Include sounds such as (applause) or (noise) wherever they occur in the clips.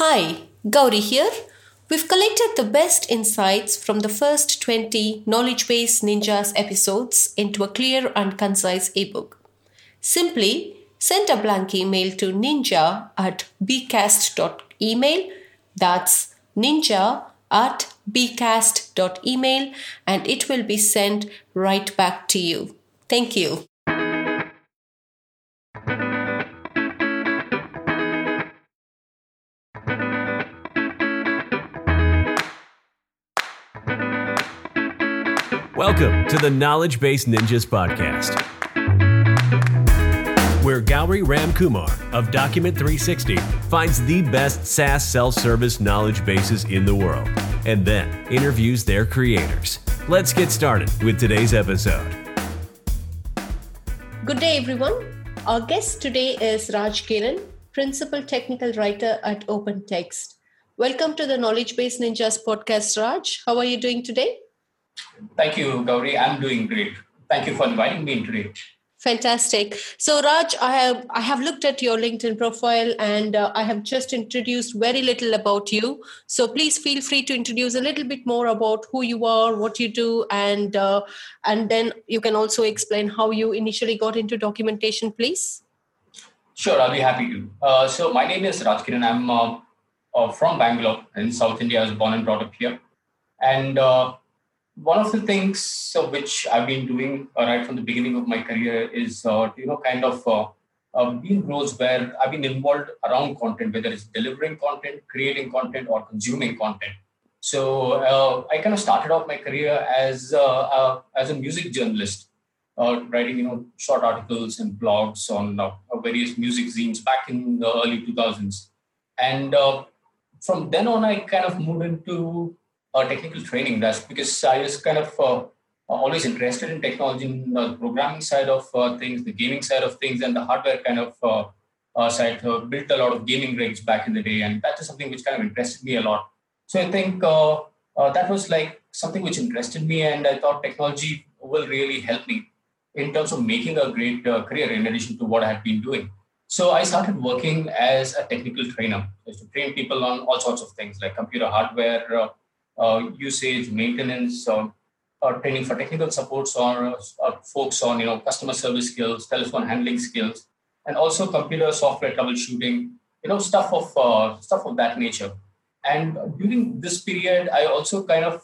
Hi, Gauri here. We've collected the best insights from the first 20 Knowledge Base Ninjas episodes into a clear and concise ebook. Simply send a blank email to ninja at bcast.email. That's ninja at bcast.email and it will be sent right back to you. Thank you. Welcome to the Knowledge Base Ninjas podcast, where Gauri Ramkumar of Document 360 finds the best SaaS self service knowledge bases in the world and then interviews their creators. Let's get started with today's episode. Good day, everyone. Our guest today is Raj Kiran, Principal Technical Writer at OpenText. Welcome to the Knowledge Base Ninjas podcast, Raj. How are you doing today? Thank you, Gauri. I'm doing great. Thank you for inviting me in today. Fantastic. So, Raj, I have I have looked at your LinkedIn profile and uh, I have just introduced very little about you. So, please feel free to introduce a little bit more about who you are, what you do, and uh, and then you can also explain how you initially got into documentation, please. Sure, I'll be happy to. Uh, so, my name is Raj Kiran. I'm uh, uh, from Bangalore in South India. I was born and brought up here, and uh, one of the things uh, which I've been doing uh, right from the beginning of my career is, uh, you know, kind of uh, uh, being roles where I've been involved around content, whether it's delivering content, creating content, or consuming content. So uh, I kind of started off my career as as a music journalist, writing, you know, short articles and blogs on various music zines back in the early 2000s. And from then on, I kind of moved into uh, technical training. That's because I was kind of uh, always interested in technology, in the programming side of uh, things, the gaming side of things, and the hardware kind of uh, uh, side. built a lot of gaming rigs back in the day, and that is something which kind of interested me a lot. So I think that was like something which interested me, and I thought technology will really help me in terms of making a great career in addition to what I had been doing. So I started working as a technical trainer, to train people on all sorts of things like computer hardware, uh, uh, usage, maintenance, uh, training for technical supports or uh, folks on you know customer service skills, telephone handling skills, and also computer software troubleshooting, you know stuff of stuff of that nature. And during this period, I also kind of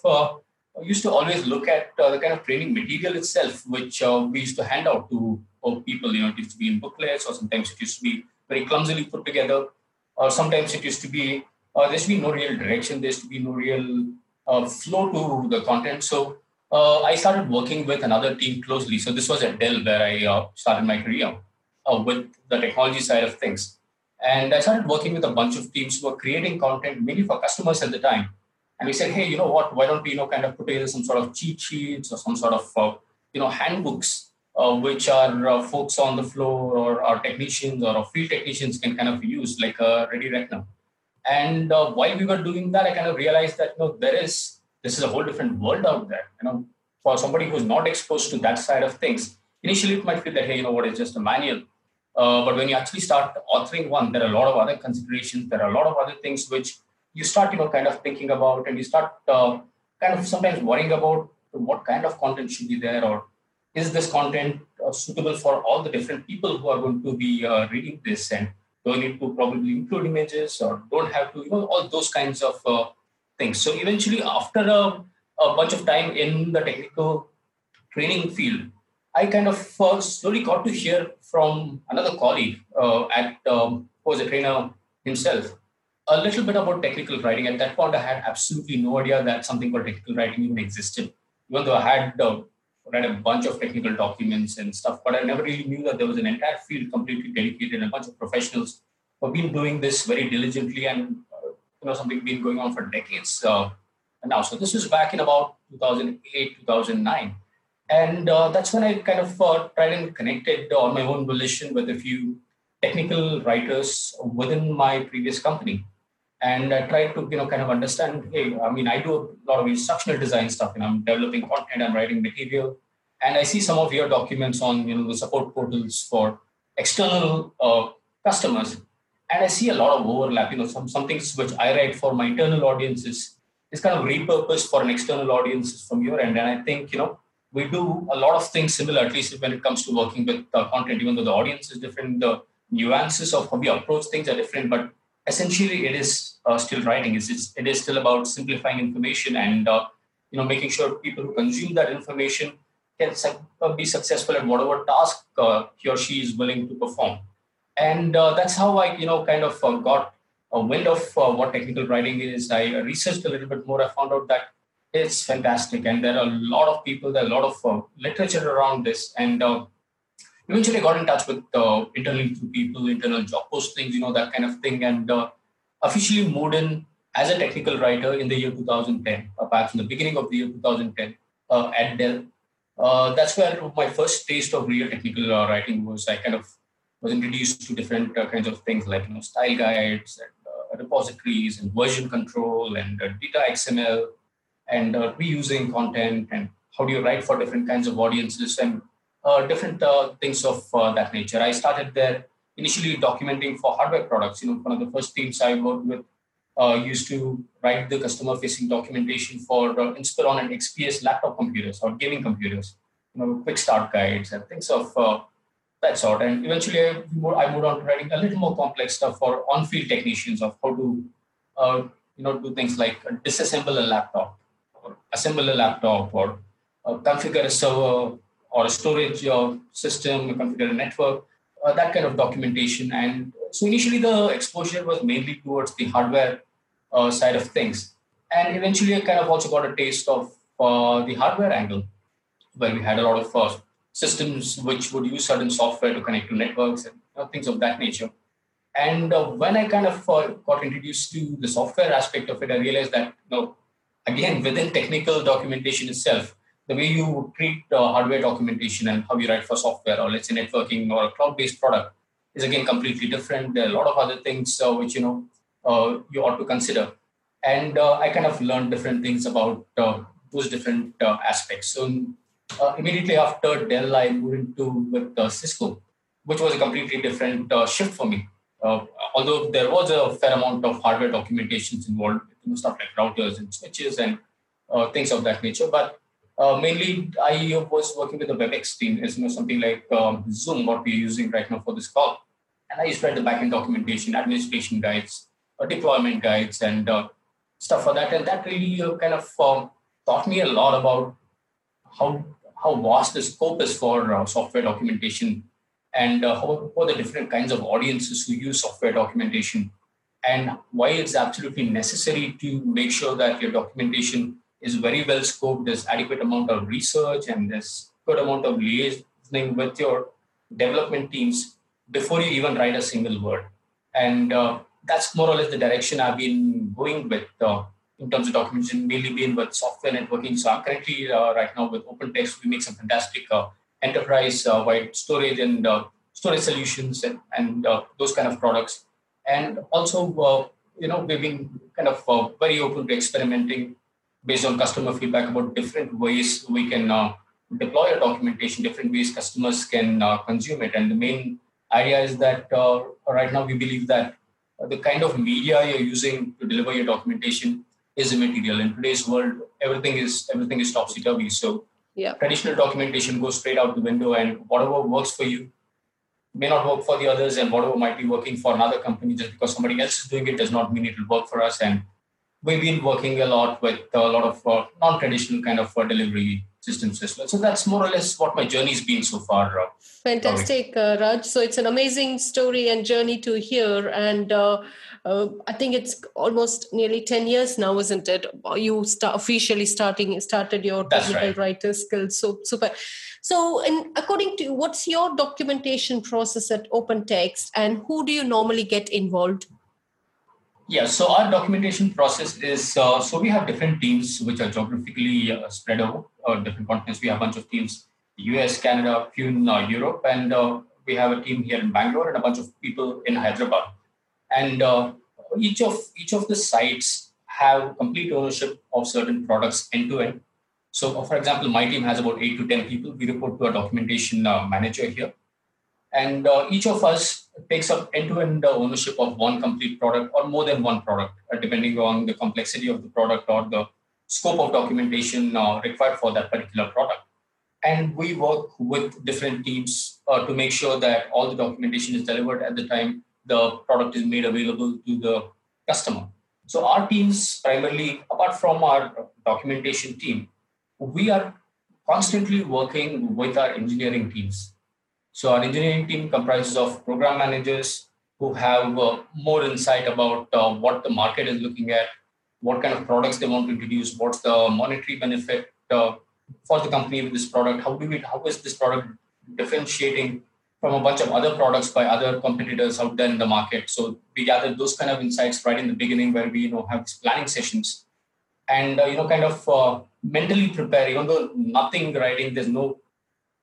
used to always look at uh, the kind of training material itself, which uh, we used to hand out to uh, people. You know, it used to be in booklets, or sometimes it used to be very clumsily put together, or sometimes it used to be there used to be no real direction. There used to be no real uh, flow to the content. So uh, I started working with another team closely. So this was at Dell where I uh, started my career uh, with the technology side of things. And I started working with a bunch of teams who were creating content mainly for customers at the time. And we said, hey, you know what? Why don't we, you know, kind of put together some sort of cheat sheets or some sort of, uh, you know, handbooks, uh, which our folks on the floor or our technicians or our field technicians can kind of use, like a Ready Reckoner. And uh, while we were doing that, I kind of realized that you know there is this is a whole different world out there. You know, for somebody who's not exposed to that side of things, initially it might feel that hey, you know what, it's just a manual. Uh, but when you actually start authoring one, there are a lot of other considerations. There are a lot of other things which you start, you know, kind of thinking about, and you start uh, kind of sometimes worrying about what kind of content should be there, or is this content uh, suitable for all the different people who are going to be uh, reading this, and don't need to probably include images or don't have to, you know, all those kinds of uh, things. So eventually, after a, a, bunch of time in the technical training field, I kind of uh, slowly got to hear from another colleague uh, at um, who was a trainer himself a little bit about technical writing. At that point, I had absolutely no idea that something called technical writing even existed. Even though I had uh, read a bunch of technical documents and stuff, but I never really knew that there was an entire field completely dedicated and a bunch of professionals who have been doing this very diligently and uh, you know something been going on for decades uh, now. So this was back in about 2008, 2009. And uh, that's when I kind of uh, tried and connected on my own volition with a few technical writers within my previous company and I tried to you know kind of understand. Hey, I mean, I do a lot of instructional design stuff, and I'm developing content, I'm writing material, and I see some of your documents on you know the support portals for external uh, customers, and I see a lot of overlap. You know, some some things which I write for my internal audiences is kind of repurposed for an external audience from your end. And I think you know we do a lot of things similar, at least when it comes to working with uh, content, even though the audience is different, the nuances of how we approach things are different. But essentially, it is uh, still writing. It's, it's, it is still about simplifying information and uh, you know making sure people who consume that information can uh, be successful at whatever task uh, he or she is willing to perform. And uh, that's how i you know kind of uh, got a wind of what technical writing is. I researched a little bit more. I found out that it's fantastic and there are a lot of people there are a lot of literature around this. And eventually got in touch with uh, through people internal job postings you know that kind of thing. And officially moved in as a technical writer in the year 2010 perhaps in the beginning of the year 2010 at dell. That's where my first taste of real technical writing was. I kind of was introduced to different uh, kinds of things like you know style guides and uh, repositories and version control and uh, DITA XML and uh, reusing content and how do you write for different kinds of audiences and uh, different uh, things of that nature. I started there initially documenting for hardware products. You know, one of the first teams I worked with used to write the customer facing documentation for uh, Inspiron and XPS laptop computers or gaming computers. You know, quick start guides and things of that sort. And eventually, I moved on to writing a little more complex stuff for on-field technicians of how to, uh, you know, do things like disassemble a laptop, or assemble a laptop, or uh, configure a server or storage uh, system, a computer network, uh, that kind of documentation. And so initially, the exposure was mainly towards the hardware uh, side of things. And eventually, I kind of also got a taste of uh, the hardware angle, where we had a lot of systems which would use certain software to connect to networks and things of that nature. And uh, when I kind of uh, got introduced to the software aspect of it, I realized that, you know, again, within technical documentation itself, the way you treat uh, hardware documentation and how you write for software or let's say networking or a cloud-based product is again completely different. There are a lot of other things uh, which, you know, uh, you ought to consider. And uh, I kind of learned different things about those different aspects. So uh, immediately after Dell, I moved into with uh, Cisco, which was a completely different uh, shift for me. Uh, although there was a fair amount of hardware documentations involved, you know, stuff like routers and switches and uh, things of that nature. But uh, mainly, I was working with the WebEx team, is you know something like um, Zoom, what we're using right now for this call. And I used to write the backend documentation, administration guides, deployment guides, and stuff for that. And that really kind of um, taught me a lot about how how vast the scope is for uh, software documentation and uh, how, are the different kinds of audiences who use software documentation and why it's absolutely necessary to make sure that your documentation is very well scoped there's adequate amount of research and there's good amount of liaising with your development teams before you even write a single word and uh, that's more or less the direction i've been going with uh, in terms of documentation, mainly been with software networking. So I'm currently uh, right now with OpenText. We make some fantastic uh, enterprise-wide uh, storage and uh, storage solutions and, and those kind of products. And also, you know, we've been kind of very open to experimenting based on customer feedback about different ways we can uh, deploy a documentation, different ways customers can uh, consume it. And the main idea is that uh, right now we believe that the kind of media you're using to deliver your documentation is immaterial. In today's world, everything is everything is topsy turvy. So yeah. traditional documentation goes straight out the window, and whatever works for you may not work for the others, and whatever might be working for another company just because somebody else is doing it does not mean it will work for us. And we've been working a lot with a lot of uh, non-traditional kind of uh, delivery systems as well. So that's more or less what my journey's been so far. Uh, Fantastic, uh, Raj. So it's an amazing story and journey to hear. And uh, uh, I think it's almost nearly 10 years now, isn't it? You start officially starting started your that's technical right. writer skills. So super. So, in, according to you, what's your documentation process at OpenText, and who do you normally get involved? Yeah, so our documentation process is uh, so we have different teams which are geographically uh, spread over uh, different continents. We have a bunch of teams, US, Canada, few in uh, Europe, and uh, we have a team here in Bangalore and a bunch of people in Hyderabad. And uh, each of each of the sites have complete ownership of certain products end to end. So, for example, my team has about eight to ten people. We report to a documentation manager here, and each of us takes up end-to-end ownership of one complete product or more than one product, uh, depending on the complexity of the product or the scope of documentation uh, required for that particular product. And we work with different teams uh, to make sure that all the documentation is delivered at the time the product is made available to the customer. So our teams primarily, apart from our documentation team, we are constantly working with our engineering teams. So our engineering team comprises of program managers who have uh, more insight about uh, what the market is looking at, what kind of products they want to introduce, what's the monetary benefit uh, for the company with this product, how do we, how is this product differentiating from a bunch of other products by other competitors out there in the market. So we gather those kind of insights right in the beginning, where we you know have these planning sessions, and uh, you know kind of uh, mentally prepare. Even though nothing writing, there's no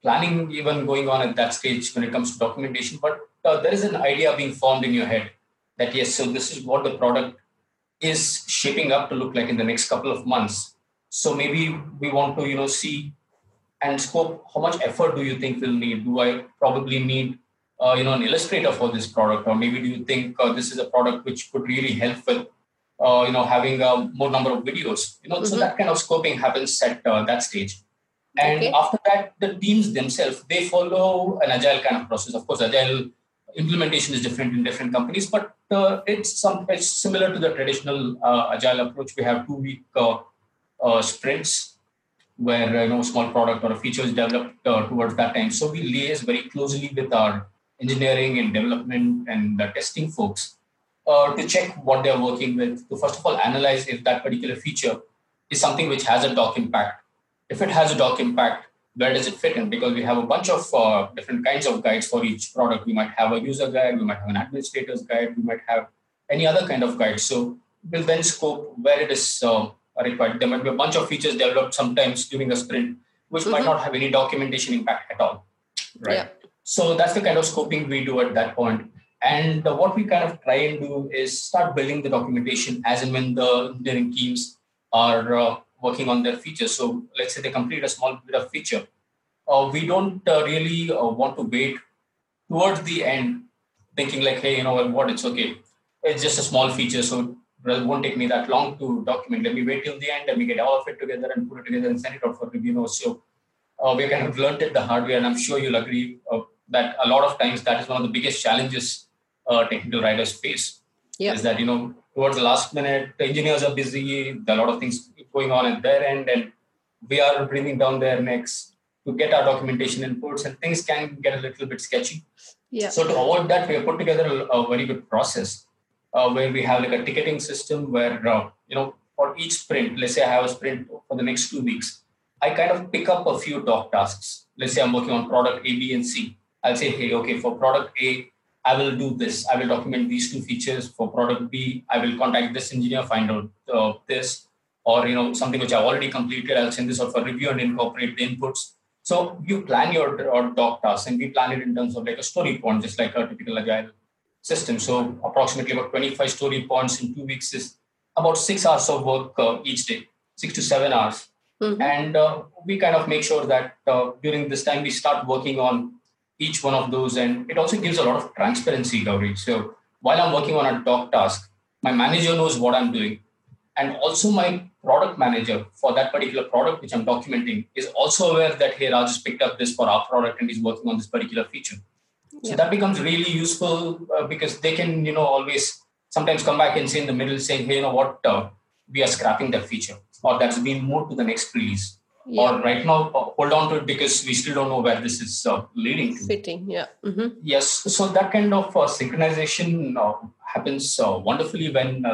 planning even going on at that stage when it comes to documentation, but uh, there is an idea being formed in your head that yes, so this is what the product is shaping up to look like in the next couple of months. So maybe we want to you know see and scope how much effort do you think we'll need do i probably need uh, you know an illustrator for this product or maybe do you think uh, this is a product which could really help with uh, you know having a more number of videos you know mm-hmm. so that kind of scoping happens at uh, that stage and okay. after that the teams themselves they follow an agile kind of process of course agile implementation is different in different companies but uh, it's some it's similar to the traditional uh, agile approach we have two week sprints where you know small product or a feature is developed uh, towards that time. So we liaise very closely with our engineering and development and the testing folks uh, to check what they're working with. To first of all analyze if that particular feature is something which has a doc impact. If it has a doc impact, where does it fit in? Because we have a bunch of uh, different kinds of guides for each product. We might have a user guide, we might have an administrator's guide, we might have any other kind of guide. So we'll then scope where it is uh, required. There might be a bunch of features developed sometimes during a sprint, which mm-hmm. might not have any documentation impact at all. Right. Yeah. So that's the kind of scoping we do at that point. And uh, what we kind of try and do is start building the documentation as and when the engineering teams are uh, working on their features. So let's say they complete a small bit of feature. Uh, we don't uh, really uh, want to wait towards the end thinking like, hey, you know what, it's okay. It's just a small feature. So it won't take me that long to document. Let me wait till the end. Let me get all of it together and put it together and send it out for review. So uh, we kind of learned it the hard way, and I'm sure you'll agree uh, that a lot of times that is one of the biggest challenges uh, technical writers face. Yep. Is that you know towards the last minute, the engineers are busy. There are a lot of things going on at their end, and we are breathing down their necks to get our documentation inputs, and things can get a little bit sketchy. Yeah. So to avoid that, we have put together a, a very good process uh, where we have like a ticketing system where uh, you know for each sprint let's say i have a sprint for the next two weeks i kind of pick up a few doc tasks let's say i'm working on product a b and c i'll say hey okay for product a i will do this i will document these two features for product b i will contact this engineer find out uh, this or you know something which i've already completed i'll send this out for review and incorporate the inputs so you plan your, your doc tasks and we plan it in terms of like a story point just like a typical agile system. So approximately about 25 story points in two weeks is about six hours of work uh, each day, six to seven hours. Mm-hmm. And uh, we kind of make sure that uh, during this time we start working on each one of those. And it also gives a lot of transparency, Gauri. So while I'm working on a doc task, my manager knows what I'm doing. And also my product manager for that particular product which I'm documenting is also aware that, hey, Raj has picked up this for our product and he's working on this particular feature. So that becomes really useful uh, because they can, you know, always sometimes come back and say in the middle, saying, hey, you know what, uh, we are scrapping that feature or that's been moved to the next release. Yeah. Or right now, uh, hold on to it because we still don't know where this is uh, leading to. Fitting, yeah. Mm-hmm. Yes. So that kind of uh, synchronization uh, happens wonderfully when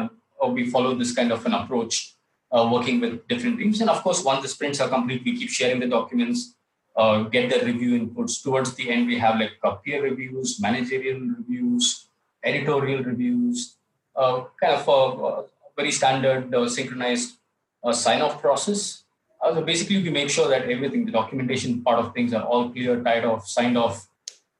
we follow this kind of an approach, working with different teams. And of course, once the sprints are complete, we keep sharing the documents uh, get the review inputs. Towards the end, we have like uh, peer reviews, managerial reviews, editorial reviews, uh, kind of a, very standard uh, synchronized uh, sign-off process. Uh, so basically, we make sure that everything, the documentation part of things, are all clear, tied off, signed off,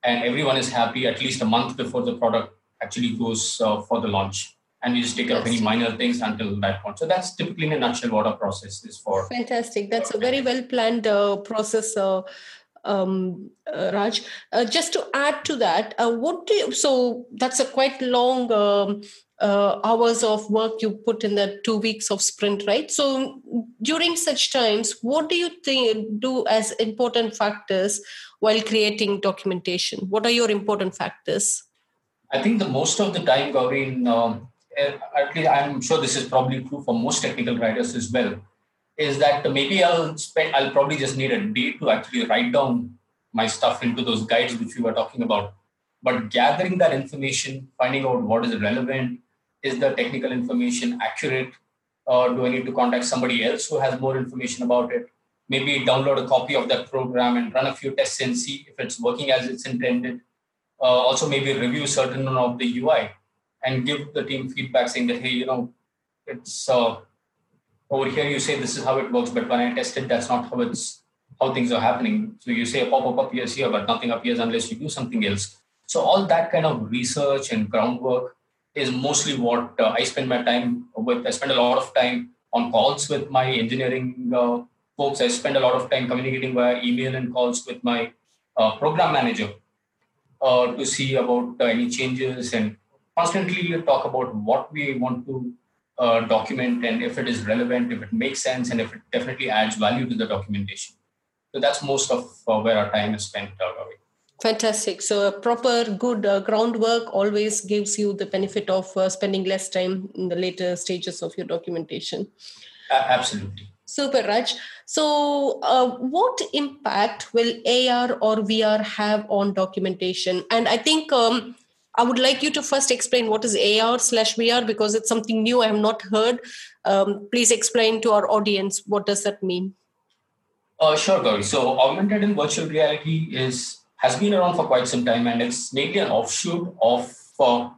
and everyone is happy at least a month before the product actually goes for the launch and we just take care of any minor things until that point. So that's typically in a nutshell what our process is for. Fantastic. That's a very well planned uh, process. Uh, um, uh, Raj. Uh, just to add to that, uh, what do you, so that's a quite long um, uh, hours of work you put in the two weeks of sprint, right? So during such times, what do you think do as important factors while creating documentation? What are your important factors? I think the most of the time, Gauri, um, eh, at least I'm sure this is probably true for most technical writers as well, is that maybe I'll spend, I'll probably just need a day to actually write down my stuff into those guides which we were talking about. But gathering that information, finding out what is relevant, is the technical information accurate, or do I need to contact somebody else who has more information about it? Maybe download a copy of that program and run a few tests and see if it's working as it's intended. Uh, also, maybe review certain of the UI and give the team feedback saying that, hey, you know, it's uh, over here you say this is how it works, but when I test it, that's not how it's how things are happening. So you say a pop-up appears here, but nothing appears unless you do something else. So all that kind of research and groundwork is mostly what uh, I spend my time with. I spend a lot of time on calls with my engineering uh, folks. I spend a lot of time communicating via email and calls with my uh, program manager uh, to see about uh, any changes and constantly talk about what we want to uh, document and if it is relevant, if it makes sense, and if it definitely adds value to the documentation. So that's most of where our time is spent. Uh, Fantastic. So, a proper, good uh, groundwork always gives you the benefit of uh, spending less time in the later stages of your documentation. Uh, absolutely. Super, Raj. So, uh, what impact will AR or VR have on documentation? And I think um, I would like you to first explain what is AR slash VR because it's something new I have not heard. Um, please explain to our audience what does that mean. Uh, sure, Gauri. So, augmented and virtual reality is has been around for quite some time and it's mainly an offshoot of uh,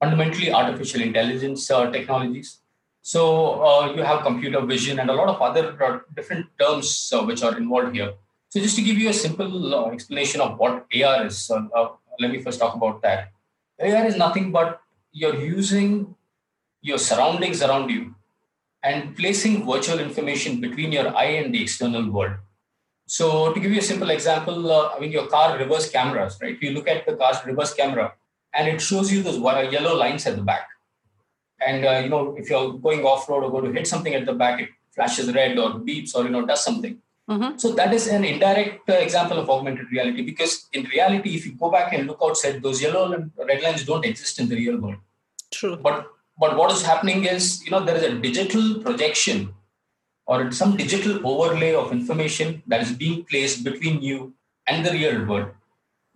fundamentally artificial intelligence uh, technologies. So uh, you have computer vision and a lot of other uh, different terms uh, which are involved here. So just to give you a simple uh, explanation of what AR is, let me first talk about that. AR is nothing but you're using your surroundings around you and placing virtual information between your eye and the external world. So to give you a simple example, uh, I mean, your car reverse cameras, right? You look at the car's reverse camera and it shows you those yellow lines at the back. And, uh, you know, if you're going off-road or going to hit something at the back, it flashes red or beeps or, you know, does something. Mm-hmm. So that is an indirect uh, example of augmented reality because in reality, if you go back and look outside, those yellow and red lines don't exist in the real world. True. But but what is happening is, you know, there is a digital projection or some digital overlay of information that is being placed between you and the real world,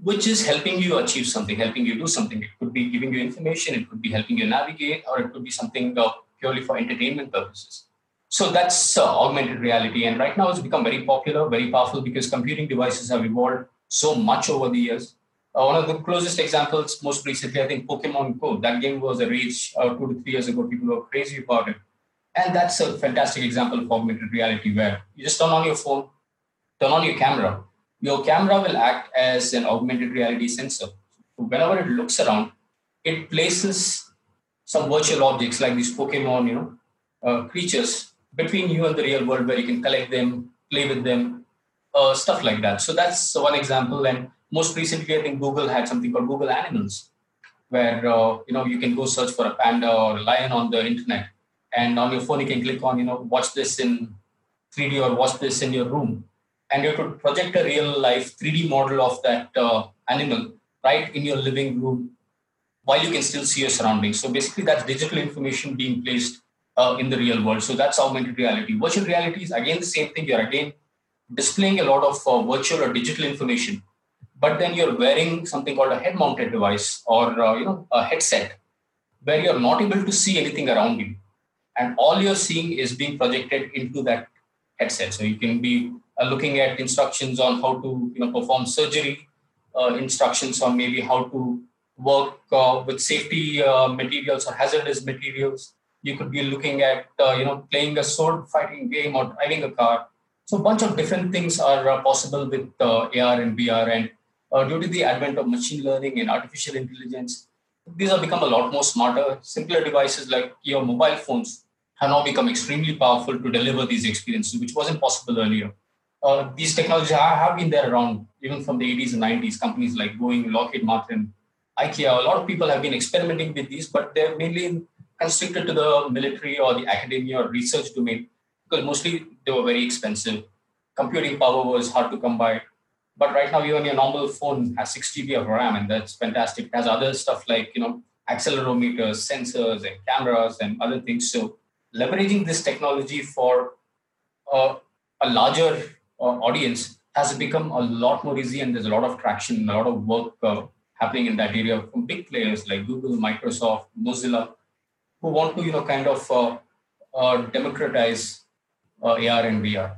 which is helping you achieve something, helping you do something. It could be giving you information, it could be helping you navigate, or it could be something uh, purely for entertainment purposes. So that's uh, augmented reality. And right now it's become very popular, very powerful because computing devices have evolved so much over the years. Uh, one of the closest examples, most recently, I think Pokemon Go. That game was a rage uh, two to three years ago. People were crazy about it. And that's a fantastic example of augmented reality where you just turn on your phone, turn on your camera. Your camera will act as an augmented reality sensor. Whenever it looks around, it places some virtual objects like these Pokemon, you know, uh, creatures between you and the real world where you can collect them, play with them, uh, stuff like that. So that's one example. And most recently, I think Google had something called Google Animals, where uh, you know you can go search for a panda or a lion on the internet, and on your phone you can click on you know watch this in 3d or watch this in your room. And you could project a real life 3d model of that uh, animal right in your living room while you can still see your surroundings. So basically that's digital information being placed uh, in the real world. So that's augmented reality. Virtual reality is again the same thing. You're again displaying a lot of uh, virtual or digital information. But then you're wearing something called a head mounted device or uh, you know a headset where you're not able to see anything around you and all you're seeing is being projected into that headset. So you can be uh, looking at instructions on how to you know perform surgery, uh, instructions on maybe how to work uh, with safety uh, materials or hazardous materials. You could be looking at uh, you know playing a sword fighting game or driving a car. So a bunch of different things are uh, possible with AR and VR, and due to the advent of machine learning and artificial intelligence, these have become a lot more smarter. Simpler devices like your mobile phones have now become extremely powerful to deliver these experiences, which wasn't possible earlier. uh, these technologies have been there around even from the 80s and 90s. Companies like Boeing, Lockheed Martin, IKEA, a lot of people have been experimenting with these, but they're mainly constricted to the military or the academia or research domain because mostly they were very expensive. Computing power was hard to come by. But right now, even your normal phone has 6 GB of RAM, and that's fantastic. It has other stuff like, you know, accelerometers, sensors, and cameras, and other things. So, leveraging this technology for uh, a larger uh, audience has become a lot more easy, and there's a lot of traction, a lot of work uh, happening in that area from big players like Google, Microsoft, Mozilla, who want to, you know, kind of uh, uh, democratize uh, AR and VR.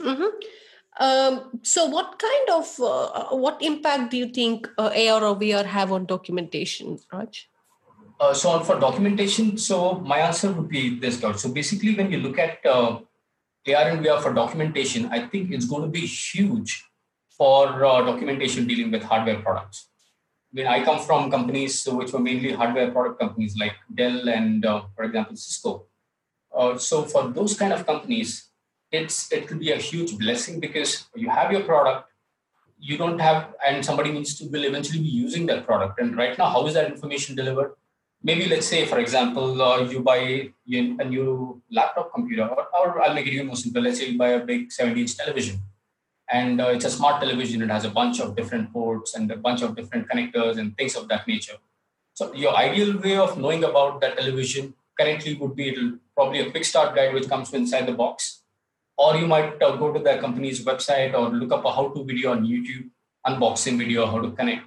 Mm-hmm. Um, so, what kind of uh, what impact do you think uh, AR or VR have on documentation, Raj? Uh, so, for documentation, so my answer would be this. So, basically, when you look at uh, AR and VR for documentation, I think it's going to be huge for uh, documentation dealing with hardware products. I mean, I come from companies which were mainly hardware product companies like Dell and, uh, for example, Cisco. so, for those kind of companies, it's it will be a huge blessing because you have your product you don't have and somebody needs to will eventually be using that product. And right now how is that information delivered? Maybe let's say for example uh, you buy a new laptop computer or, or, i'll make it even more simple. Let's say you buy a big 70 inch television and uh, it's a smart television. It has a bunch of different ports and a bunch of different connectors and things of that nature. So your ideal way of knowing about that television currently would be probably a quick start guide which comes inside the box or you might uh, go to the company's website or look up a how-to video on YouTube, unboxing video, how to connect.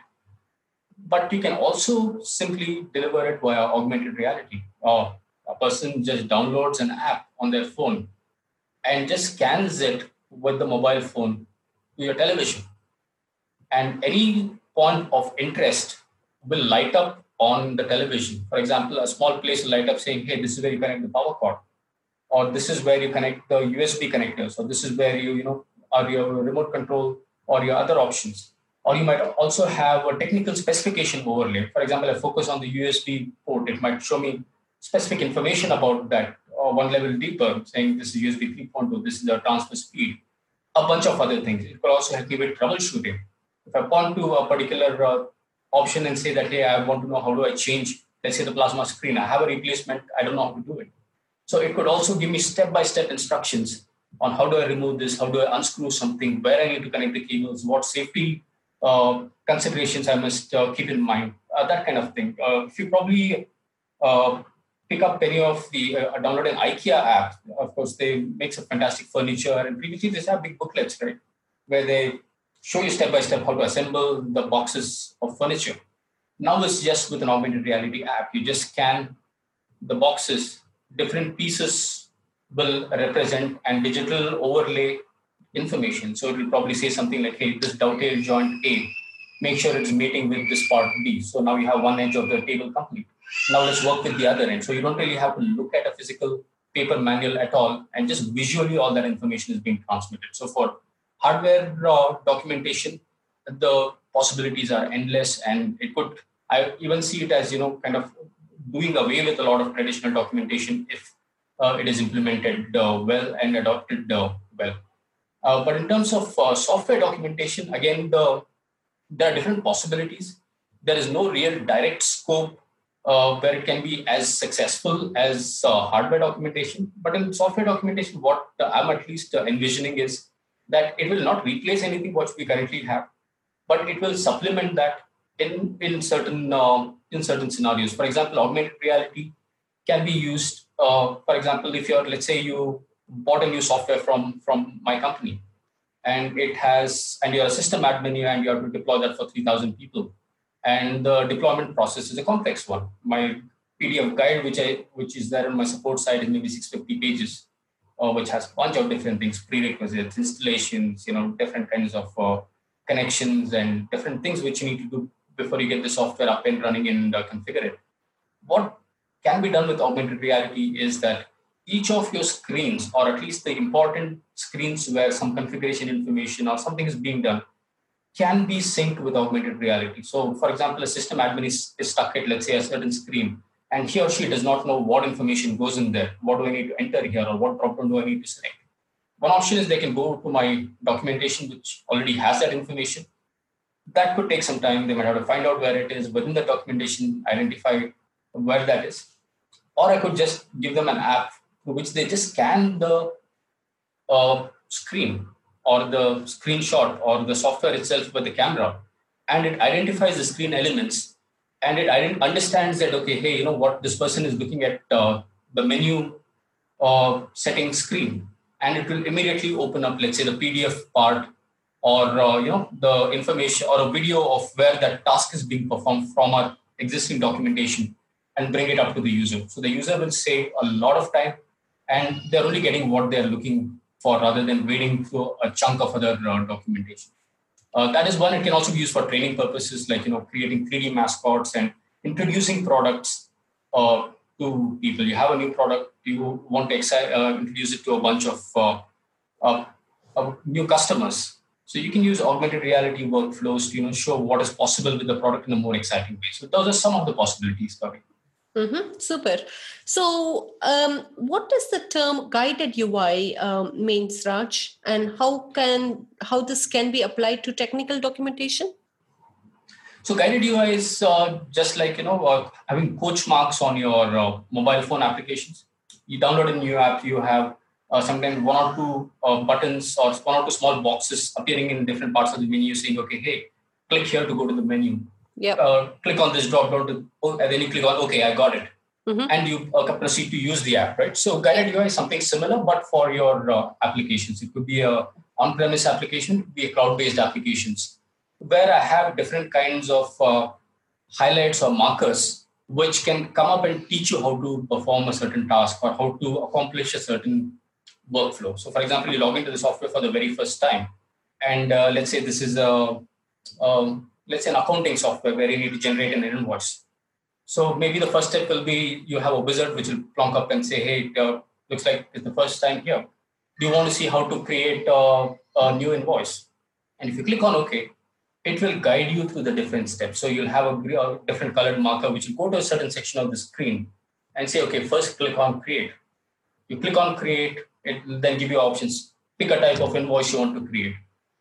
But you can also simply deliver it via augmented reality. Or a person just downloads an app on their phone and just scans it with the mobile phone to your television. And any point of interest will light up on the television. For example, a small place will light up saying, hey, this is where you connect the power cord or this is where you connect the USB connectors, or this is where you, you know, are your remote control or your other options. Or you might also have a technical specification overlay. For example, I focus on the USB port. It might show me specific information about that or one level deeper, saying this is USB 3.2, this is the transfer speed, a bunch of other things. It could also help me with troubleshooting. If I point to a particular uh, option and say that, hey, I want to know how do I change, let's say the plasma screen, I have a replacement, I don't know how to do it so it could also give me step-by-step instructions on how do I remove this, how do I unscrew something, where I need to connect the cables, what safety uh, considerations I must uh, keep in mind, uh, that kind of thing. Uh, if you probably uh, pick up any of the uh, IKEA app, of course they make some fantastic furniture, and previously they have big booklets, right, where they show you step by step how to assemble the boxes of furniture. Now it's just with an augmented reality app. You just scan the boxes different pieces will represent and digital overlay information. So it will probably say something like, hey, this dovetail joint A, make sure it's meeting with this part B. So now you have one edge of the table complete. Now let's work with the other end. So you don't really have to look at a physical paper manual at all, and just visually all that information is being transmitted. So for hardware uh, documentation, the possibilities are endless, and it could. I even see it as you know kind of doing away with a lot of traditional documentation if uh, it is implemented uh, well and adopted uh, well. Uh, but in terms of uh, software documentation, again, the, there are different possibilities. There is no real direct scope where it can be as successful as hardware documentation. But in software documentation, what I'm at least envisioning is that it will not replace anything what we currently have, but it will supplement that in in certain uh, in certain scenarios. For example, augmented reality can be used. Uh, for example, if you're let's say you bought a new software from from my company, and it has and you're a system admin and you have to deploy that for three thousand people, and the deployment process is a complex one. My PDF guide, which I which is there on my support site, is maybe 650 pages, uh, which has a bunch of different things, prerequisites, installations, you know, different kinds of uh, connections and different things which you need to do before you get the software up and running and uh, configure it. What can be done with augmented reality is that each of your screens, or at least the important screens where some configuration information or something is being done, can be synced with augmented reality. So, for example, a system admin is, is stuck at, let's say, a certain screen, and he or she does not know what information goes in there. What do I need to enter here, or what dropdown do I need to select? one option is they can go to my documentation, which already has that information. That could take some time. They might have to find out where it is within the documentation, identify where that is. Or I could just give them an app which they just scan the uh, screen or the screenshot or the software itself with the camera and it identifies the screen elements and it understands that okay hey you know what this person is looking at uh, the menu uh, setting screen and it will immediately open up let's say the pdf part or uh, you know the information or a video of where that task is being performed from our existing documentation and bring it up to the user so the user will save a lot of time and they're only getting what they're looking for rather than wading through a chunk of other uh, documentation uh, that is one. It can also be used for training purposes, like you know, creating 3D mascots and introducing products uh, to people. You have a new product, you want to uh, introduce it to a bunch of uh, new customers. So you can use augmented reality workflows to you know show what is possible with the product in a more exciting way. So those are some of the possibilities, Kavi. Mm-hmm. Super. So, um, what does the term guided UI um, means, Raj, and how can how this can be applied to technical documentation? So, guided UI is uh, just like you know uh, having coach marks on your uh, mobile phone applications. You download a new app, you have uh, sometimes one or two uh, buttons or one or two small boxes appearing in different parts of the menu, saying, "Okay, hey, click here to go to the menu." yep. Uh, click on this drop down to, oh, and then you click on okay i got it mm-hmm. and you uh, proceed to use the app right so guided ui is something similar but for your uh, applications it could be a on-premise application it could be a cloud-based applications where i have different kinds of uh, highlights or markers which can come up and teach you how to perform a certain task or how to accomplish a certain workflow so for example you log into the software for the very first time and uh, let's say this is a um, let's say an accounting software where you need to generate an invoice. So maybe the first step will be you have a wizard which will plonk up and say, hey, it uh, looks like it's the first time here. Do you want to see how to create a, a new invoice? And if you click on OK, it will guide you through the different steps. So you'll have a, a different colored marker which will go to a certain section of the screen and say, okay, first click on create. You click on create, it will then give you options. Pick a type of invoice you want to create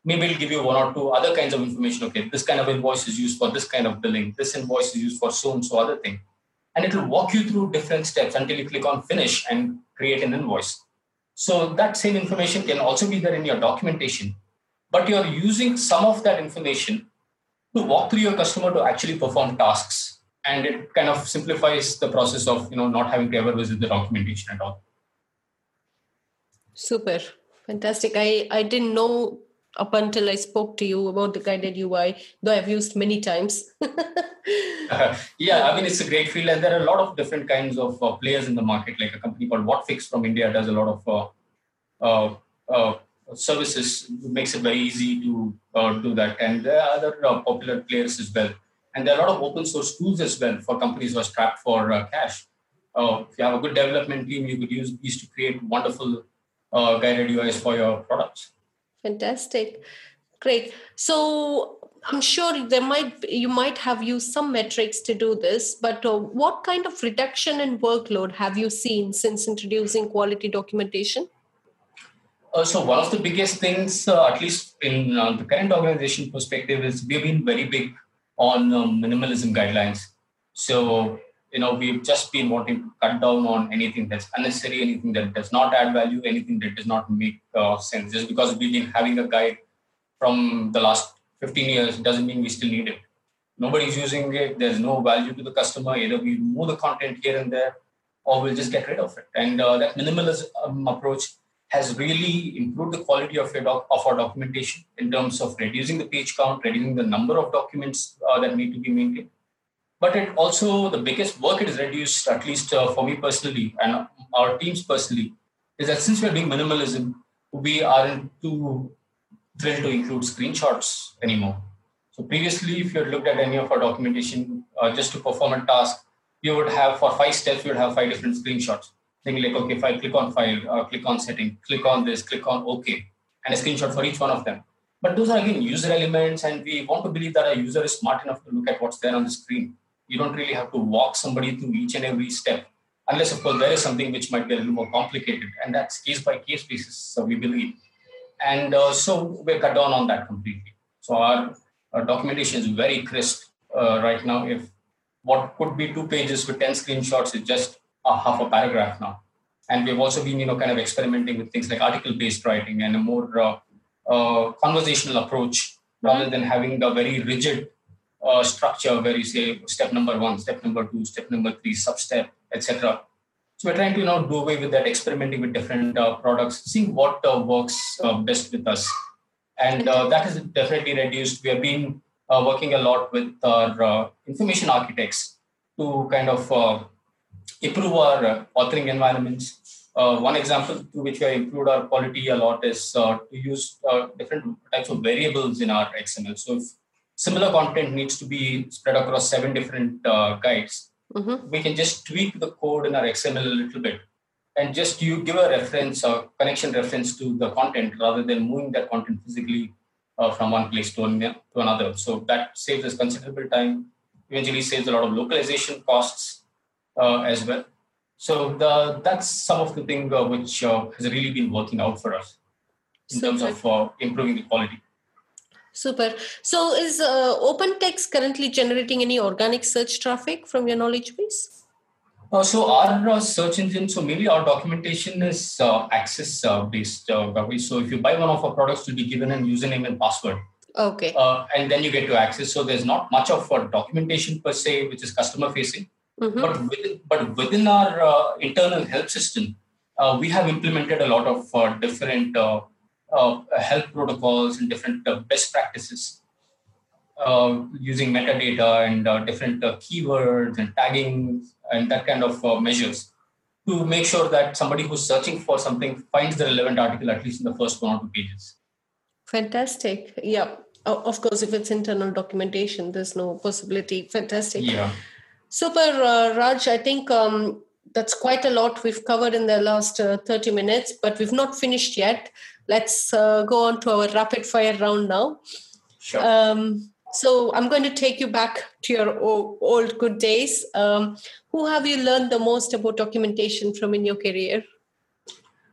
maybe it'll give you one or two other kinds of information. Okay, this kind of invoice is used for this kind of billing. This invoice is used for so and so other thing. And it will walk you through different steps until you click on finish and create an invoice. So that same information can also be there in your documentation, but you're using some of that information to walk through your customer to actually perform tasks. And it kind of simplifies the process of you know not having to ever visit the documentation at all. Super. Fantastic. I, I didn't know up until I spoke to you about the guided UI, though I've used many times. uh, (laughs) yeah, I mean, it's a great field, and there are a lot of different kinds of uh, players in the market. Like a company called WhatFix from India does a lot of uh, uh, uh services, makes it very easy to uh, do that. And there are other popular players as well. And there are a lot of open source tools as well for companies who are strapped for cash. if you have a good development team, you could use these to create wonderful guided UIs for your products. Fantastic. Great. So I'm sure there might you might have used some metrics to do this, but uh, what kind of reduction in workload have you seen since introducing quality documentation? Uh, so one of the biggest things, uh, at least in uh, the current organization perspective, is we've been very big on um, minimalism guidelines. So you know we've just been wanting to cut down on anything that's unnecessary anything that does not add value anything that does not make uh, sense. Just because we've been having a guide from the last 15 years doesn't mean we still need it. Nobody's using it. There's no value to the customer. Either we move the content here and there or we'll just get rid of it. And uh, that minimalism um, approach has really improved the quality of, doc- of our documentation in terms of reducing the page count reducing the number of documents uh, that need to be maintained but it also the biggest work it is reduced at least uh, for me personally and our teams personally is that since we're doing minimalism we aren't too thrilled to include screenshots anymore. So previously if you had looked at any of our documentation uh, just to perform a task you would have for five steps you would have five different screenshots. Think like okay if i click on file uh, click on setting click on this click on okay and a screenshot for each one of them. But those are again user elements and we want to believe that a user is smart enough to look at what's there on the screen you don't really have to walk somebody through each and every step unless of course there is something which might be a little more complicated, and that's case by case basis. So we believe, and uh, so we're cut down on that completely. So our, our documentation is very crisp uh, right now. If what could be two pages with ten screenshots is just a half a paragraph now, and we've also been you know kind of experimenting with things like article based writing and a more uh, uh, conversational approach rather than having a very rigid uh, structure where you say step number one, step number two, step number three, sub step, etc. So we're trying to you know do away with that, experimenting with different uh, products, seeing what uh, works uh, best with us, and uh, that has definitely reduced. We have been uh, working a lot with our information architects to kind of improve our authoring environments. one example to which we have improved our quality a lot is to use different types of variables in our XML. So if similar content needs to be spread across seven different uh, guides, mm-hmm. we can just tweak the code in our XML a little bit and just you give a reference or connection reference to the content rather than moving that content physically uh, from one place to, to another. So that saves us considerable time, eventually saves a lot of localization costs uh, as well. So the, that's some of the thing uh, which uh, has really been working out for us in terms of uh, improving the quality. Super. So, is uh, OpenText currently generating any organic search traffic from your knowledge base? Uh, so, our uh, search engine, so mainly our documentation is uh, access uh, based. Uh, so, if you buy one of our products, you'll be given a username and password. Okay. Uh, and then you get to access. So, there's not much of a documentation per se, which is customer facing. Mm-hmm. But, within, but within our internal help system, we have implemented a lot of different uh, health protocols and different uh, best practices uh, using metadata and uh, different uh, keywords and tagging and that kind of uh, measures to make sure that somebody who's searching for something finds the relevant article at least in the first one or two pages. Fantastic. Yeah. Of course, if it's internal documentation, there's no possibility. Fantastic. Yeah. Super, Raj. I think um, that's quite a lot we've covered in the last 30 minutes, but we've not finished yet let's uh, go on to our rapid fire round now. Sure. Um, so I'm going to take you back to your old good days. Um, who have you learned the most about documentation from in your career?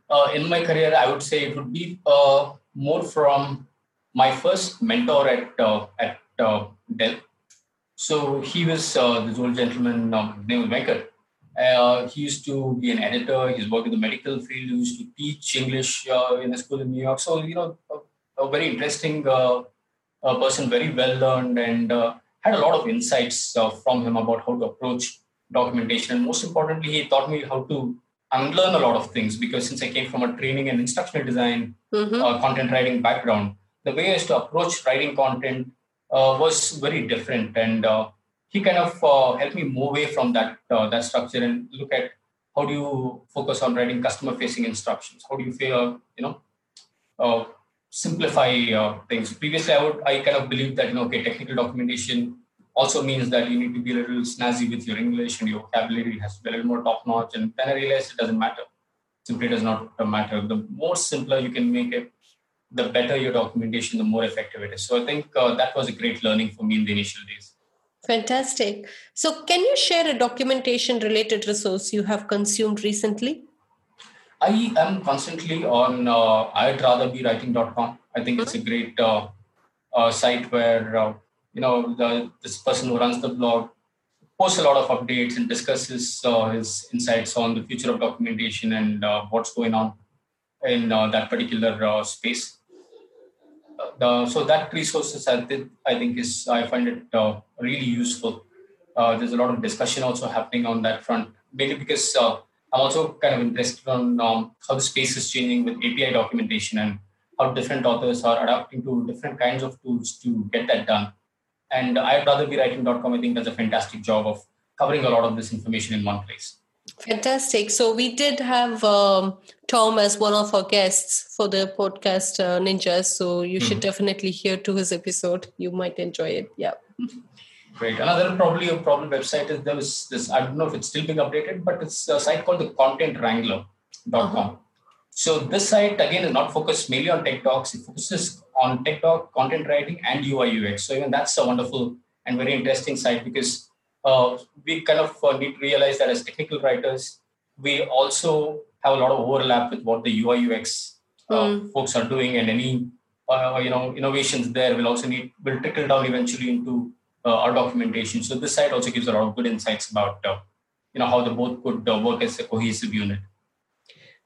Uh, in my career, I would say it would be uh, more from my first mentor at uh, at uh, Dell. So he was uh, this old gentleman named Venkat, uh, he used to be an editor. He's worked in the medical field. He used to teach English uh, in a school in New York. So, you know, a, a very interesting uh, person, very well learned, and uh, had a lot of insights uh, from him about how to approach documentation. And most importantly, he taught me how to unlearn a lot of things because since I came from a training and instructional design, mm-hmm. Uh, content writing background, the way I used to approach writing content was very different. And he kind of uh, helped me move away from that uh, that structure and look at how do you focus on writing customer facing instructions? How do you feel you know uh, simplify uh, things? Previously i would i kind of believed that you know okay technical documentation also means that you need to be a little snazzy with your english and your vocabulary has to be a little more top notch and then i realized it doesn't matter. Simply does not matter. The more simpler you can make it the better your documentation the more effective it is. So i think uh, that was a great learning for me in the initial days Fantastic. So, can you share a documentation related resource you have consumed recently? I am constantly on uh, I'd rather be writing.com. I think it's a great uh, uh, site where, uh, you know, the, this person who runs the blog posts a lot of updates and discusses uh, his insights on the future of documentation and uh, what's going on in uh, that particular space the, so that resources I, did, I think is I find it uh, really useful. Uh, there's a lot of discussion also happening on that front, mainly because uh, I'm also kind of interested on um, how the space is changing with API documentation and how different authors are adapting to different kinds of tools to get that done. And I'd rather be writing.com. I think does a fantastic job of covering a lot of this information in one place. Fantastic. So we did have um, Tom as one of our guests for the podcast uh, Ninjas. So you mm-hmm. should definitely hear to his episode. You might enjoy it. Yeah. (laughs) Great. Another probably a problem website is there was this. I don't know if it's still being updated, but it's a site called the ContentWrangler.com. Uh-huh. So this site again is not focused mainly on tech talks. It focuses on tech talk, content writing, and UI UX. So even that's a wonderful and very interesting site because uh, we kind of uh, need to realize that as technical writers, we also have a lot of overlap with what the UI UX uh, mm. folks are doing, and any uh, you know innovations there will also need will trickle down eventually into uh, our documentation. So this side also gives a lot of good insights about uh, you know how the both could uh, work as a cohesive unit.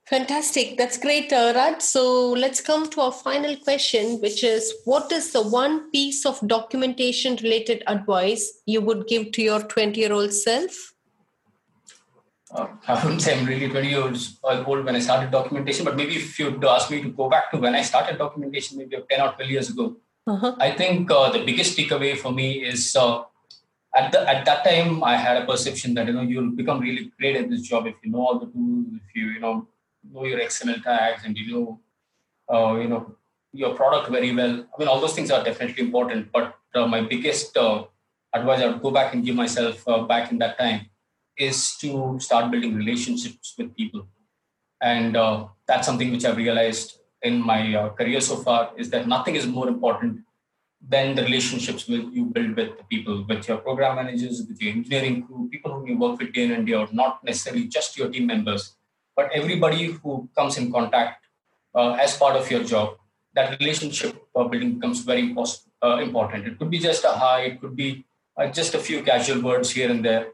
Fantastic. That's great, uh, Raj. So let's come to our final question, which is what is the one piece of documentation related advice you would give to your 20 year old self? Uh, I wouldn't say I'm really 20 years old when I started documentation, but maybe if you'd ask me to go back to when I started documentation, maybe 10 or 12 years ago, uh-huh. I think uh, the biggest takeaway for me is uh, at the at that time I had a perception that you know you'll become really great at this job if you know all the tools, if you you know know your XML tags and you know uh, you know your product very well. I mean all those things are definitely important, but uh, my biggest uh, advice I would go back and give myself uh, back in that time is to start building relationships with people. And uh, that's something which I've realized in my uh, career so far is that nothing is more important than the relationships with you build with the people, with your program managers, with your engineering crew, people whom you work with day in and day out, not necessarily just your team members, but everybody who comes in contact uh, as part of your job. That relationship uh, building becomes very uh, important. It could be just a hi, it could be uh, just a few casual words here and there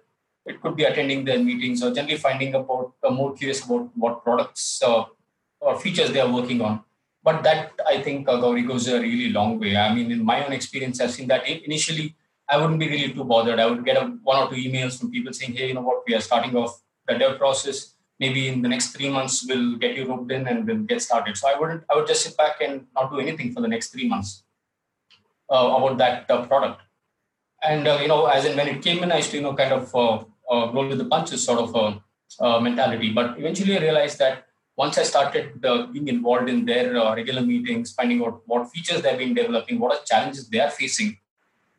it could be attending their meetings or generally finding about more curious about what products or features they are working on. But that I think uh, Gauri goes a really long way. I mean, in my own experience, I've seen that initially I wouldn't be really too bothered. I would get a, one or two emails from people saying, "Hey, you know what? We are starting off the dev process. Maybe in the next three months we'll get you roped in and we'll get started." So I wouldn't. I would just sit back and not do anything for the next three months uh, about that uh, product. And uh, you know, as in when it came in, I used to you know kind of uh, uh, roll with the punches sort of a, a, mentality. But eventually I realized that once I started uh, being involved in their uh, regular meetings, finding out what features they've been developing, what are challenges they are facing,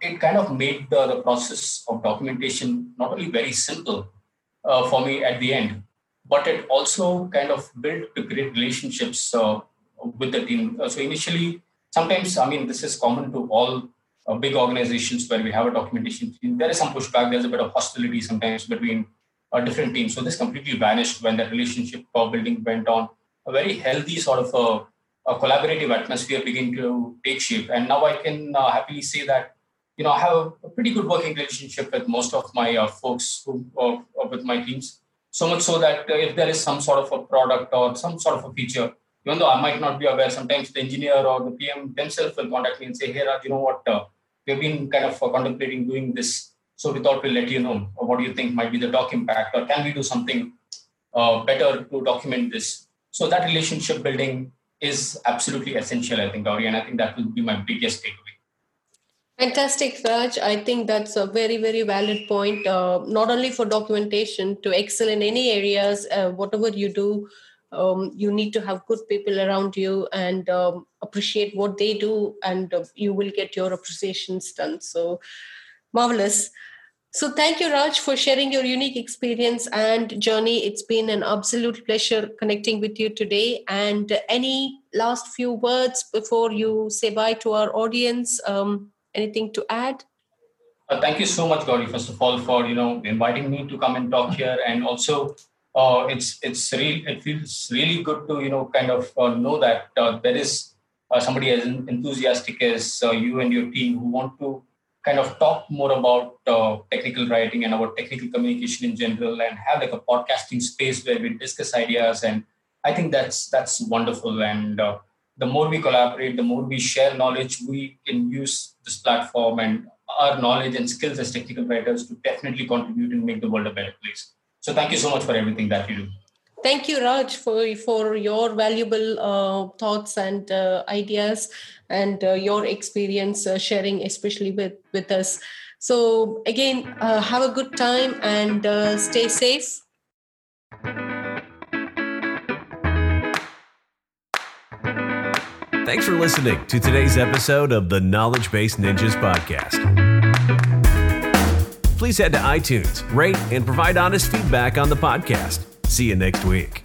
it kind of made the, the process of documentation not only very simple uh, for me at the end, but it also kind of built great relationships uh, with the team. Uh, so initially, sometimes, I mean, this is common to all uh, big organizations where we have a documentation team, there is some pushback. There's a bit of hostility sometimes between uh, different teams. So this completely vanished when that relationship building went on. A very healthy sort of a, a collaborative atmosphere began to take shape. And now I can uh, happily say that you know I have a pretty good working relationship with most of my uh, folks who uh, with my teams. So much so that if there is some sort of a product or some sort of a feature, even though I might not be aware, sometimes the engineer or the PM themselves will contact me and say, "Hey, Raj, you know what? Uh, we've been kind of uh, contemplating doing this. So we thought we'll let you know what do you think might be the doc impact, or can we do something uh, better to document this? So that relationship building is absolutely essential, I think, Gauri, and I think that will be my biggest takeaway. Fantastic, Raj. I think that's a very, very valid point. Uh, not only for documentation, to excel in any areas, uh, whatever you do, um, you need to have good people around you and um, appreciate what they do and uh, you will get your appreciations done so marvelous so thank you raj for sharing your unique experience and journey it's been an absolute pleasure connecting with you today and any last few words before you say bye to our audience um, anything to add? Uh, thank you so much gauri first of all for you know inviting me to come and talk here. And also uh, it's it's real. it feels really good to you know kind of uh, know that uh, there is uh, somebody as enthusiastic as uh, you and your team who want to kind of talk more about technical writing and about technical communication in general and have like a podcasting space where we discuss ideas. And i think that's that's wonderful. And the more we collaborate the more we share knowledge we can use this platform and our knowledge and skills as technical writers to definitely contribute and make the world a better place so thank you so much for everything that you do. Thank you, Raj, for, for your valuable uh, thoughts and uh, ideas and uh, your experience uh, sharing, especially with, with us. So, again, uh, have a good time and uh, stay safe. Thanks for listening to today's episode of the Knowledge Base Ninjas podcast please head to iTunes, rate, and provide honest feedback on the podcast. See you next week.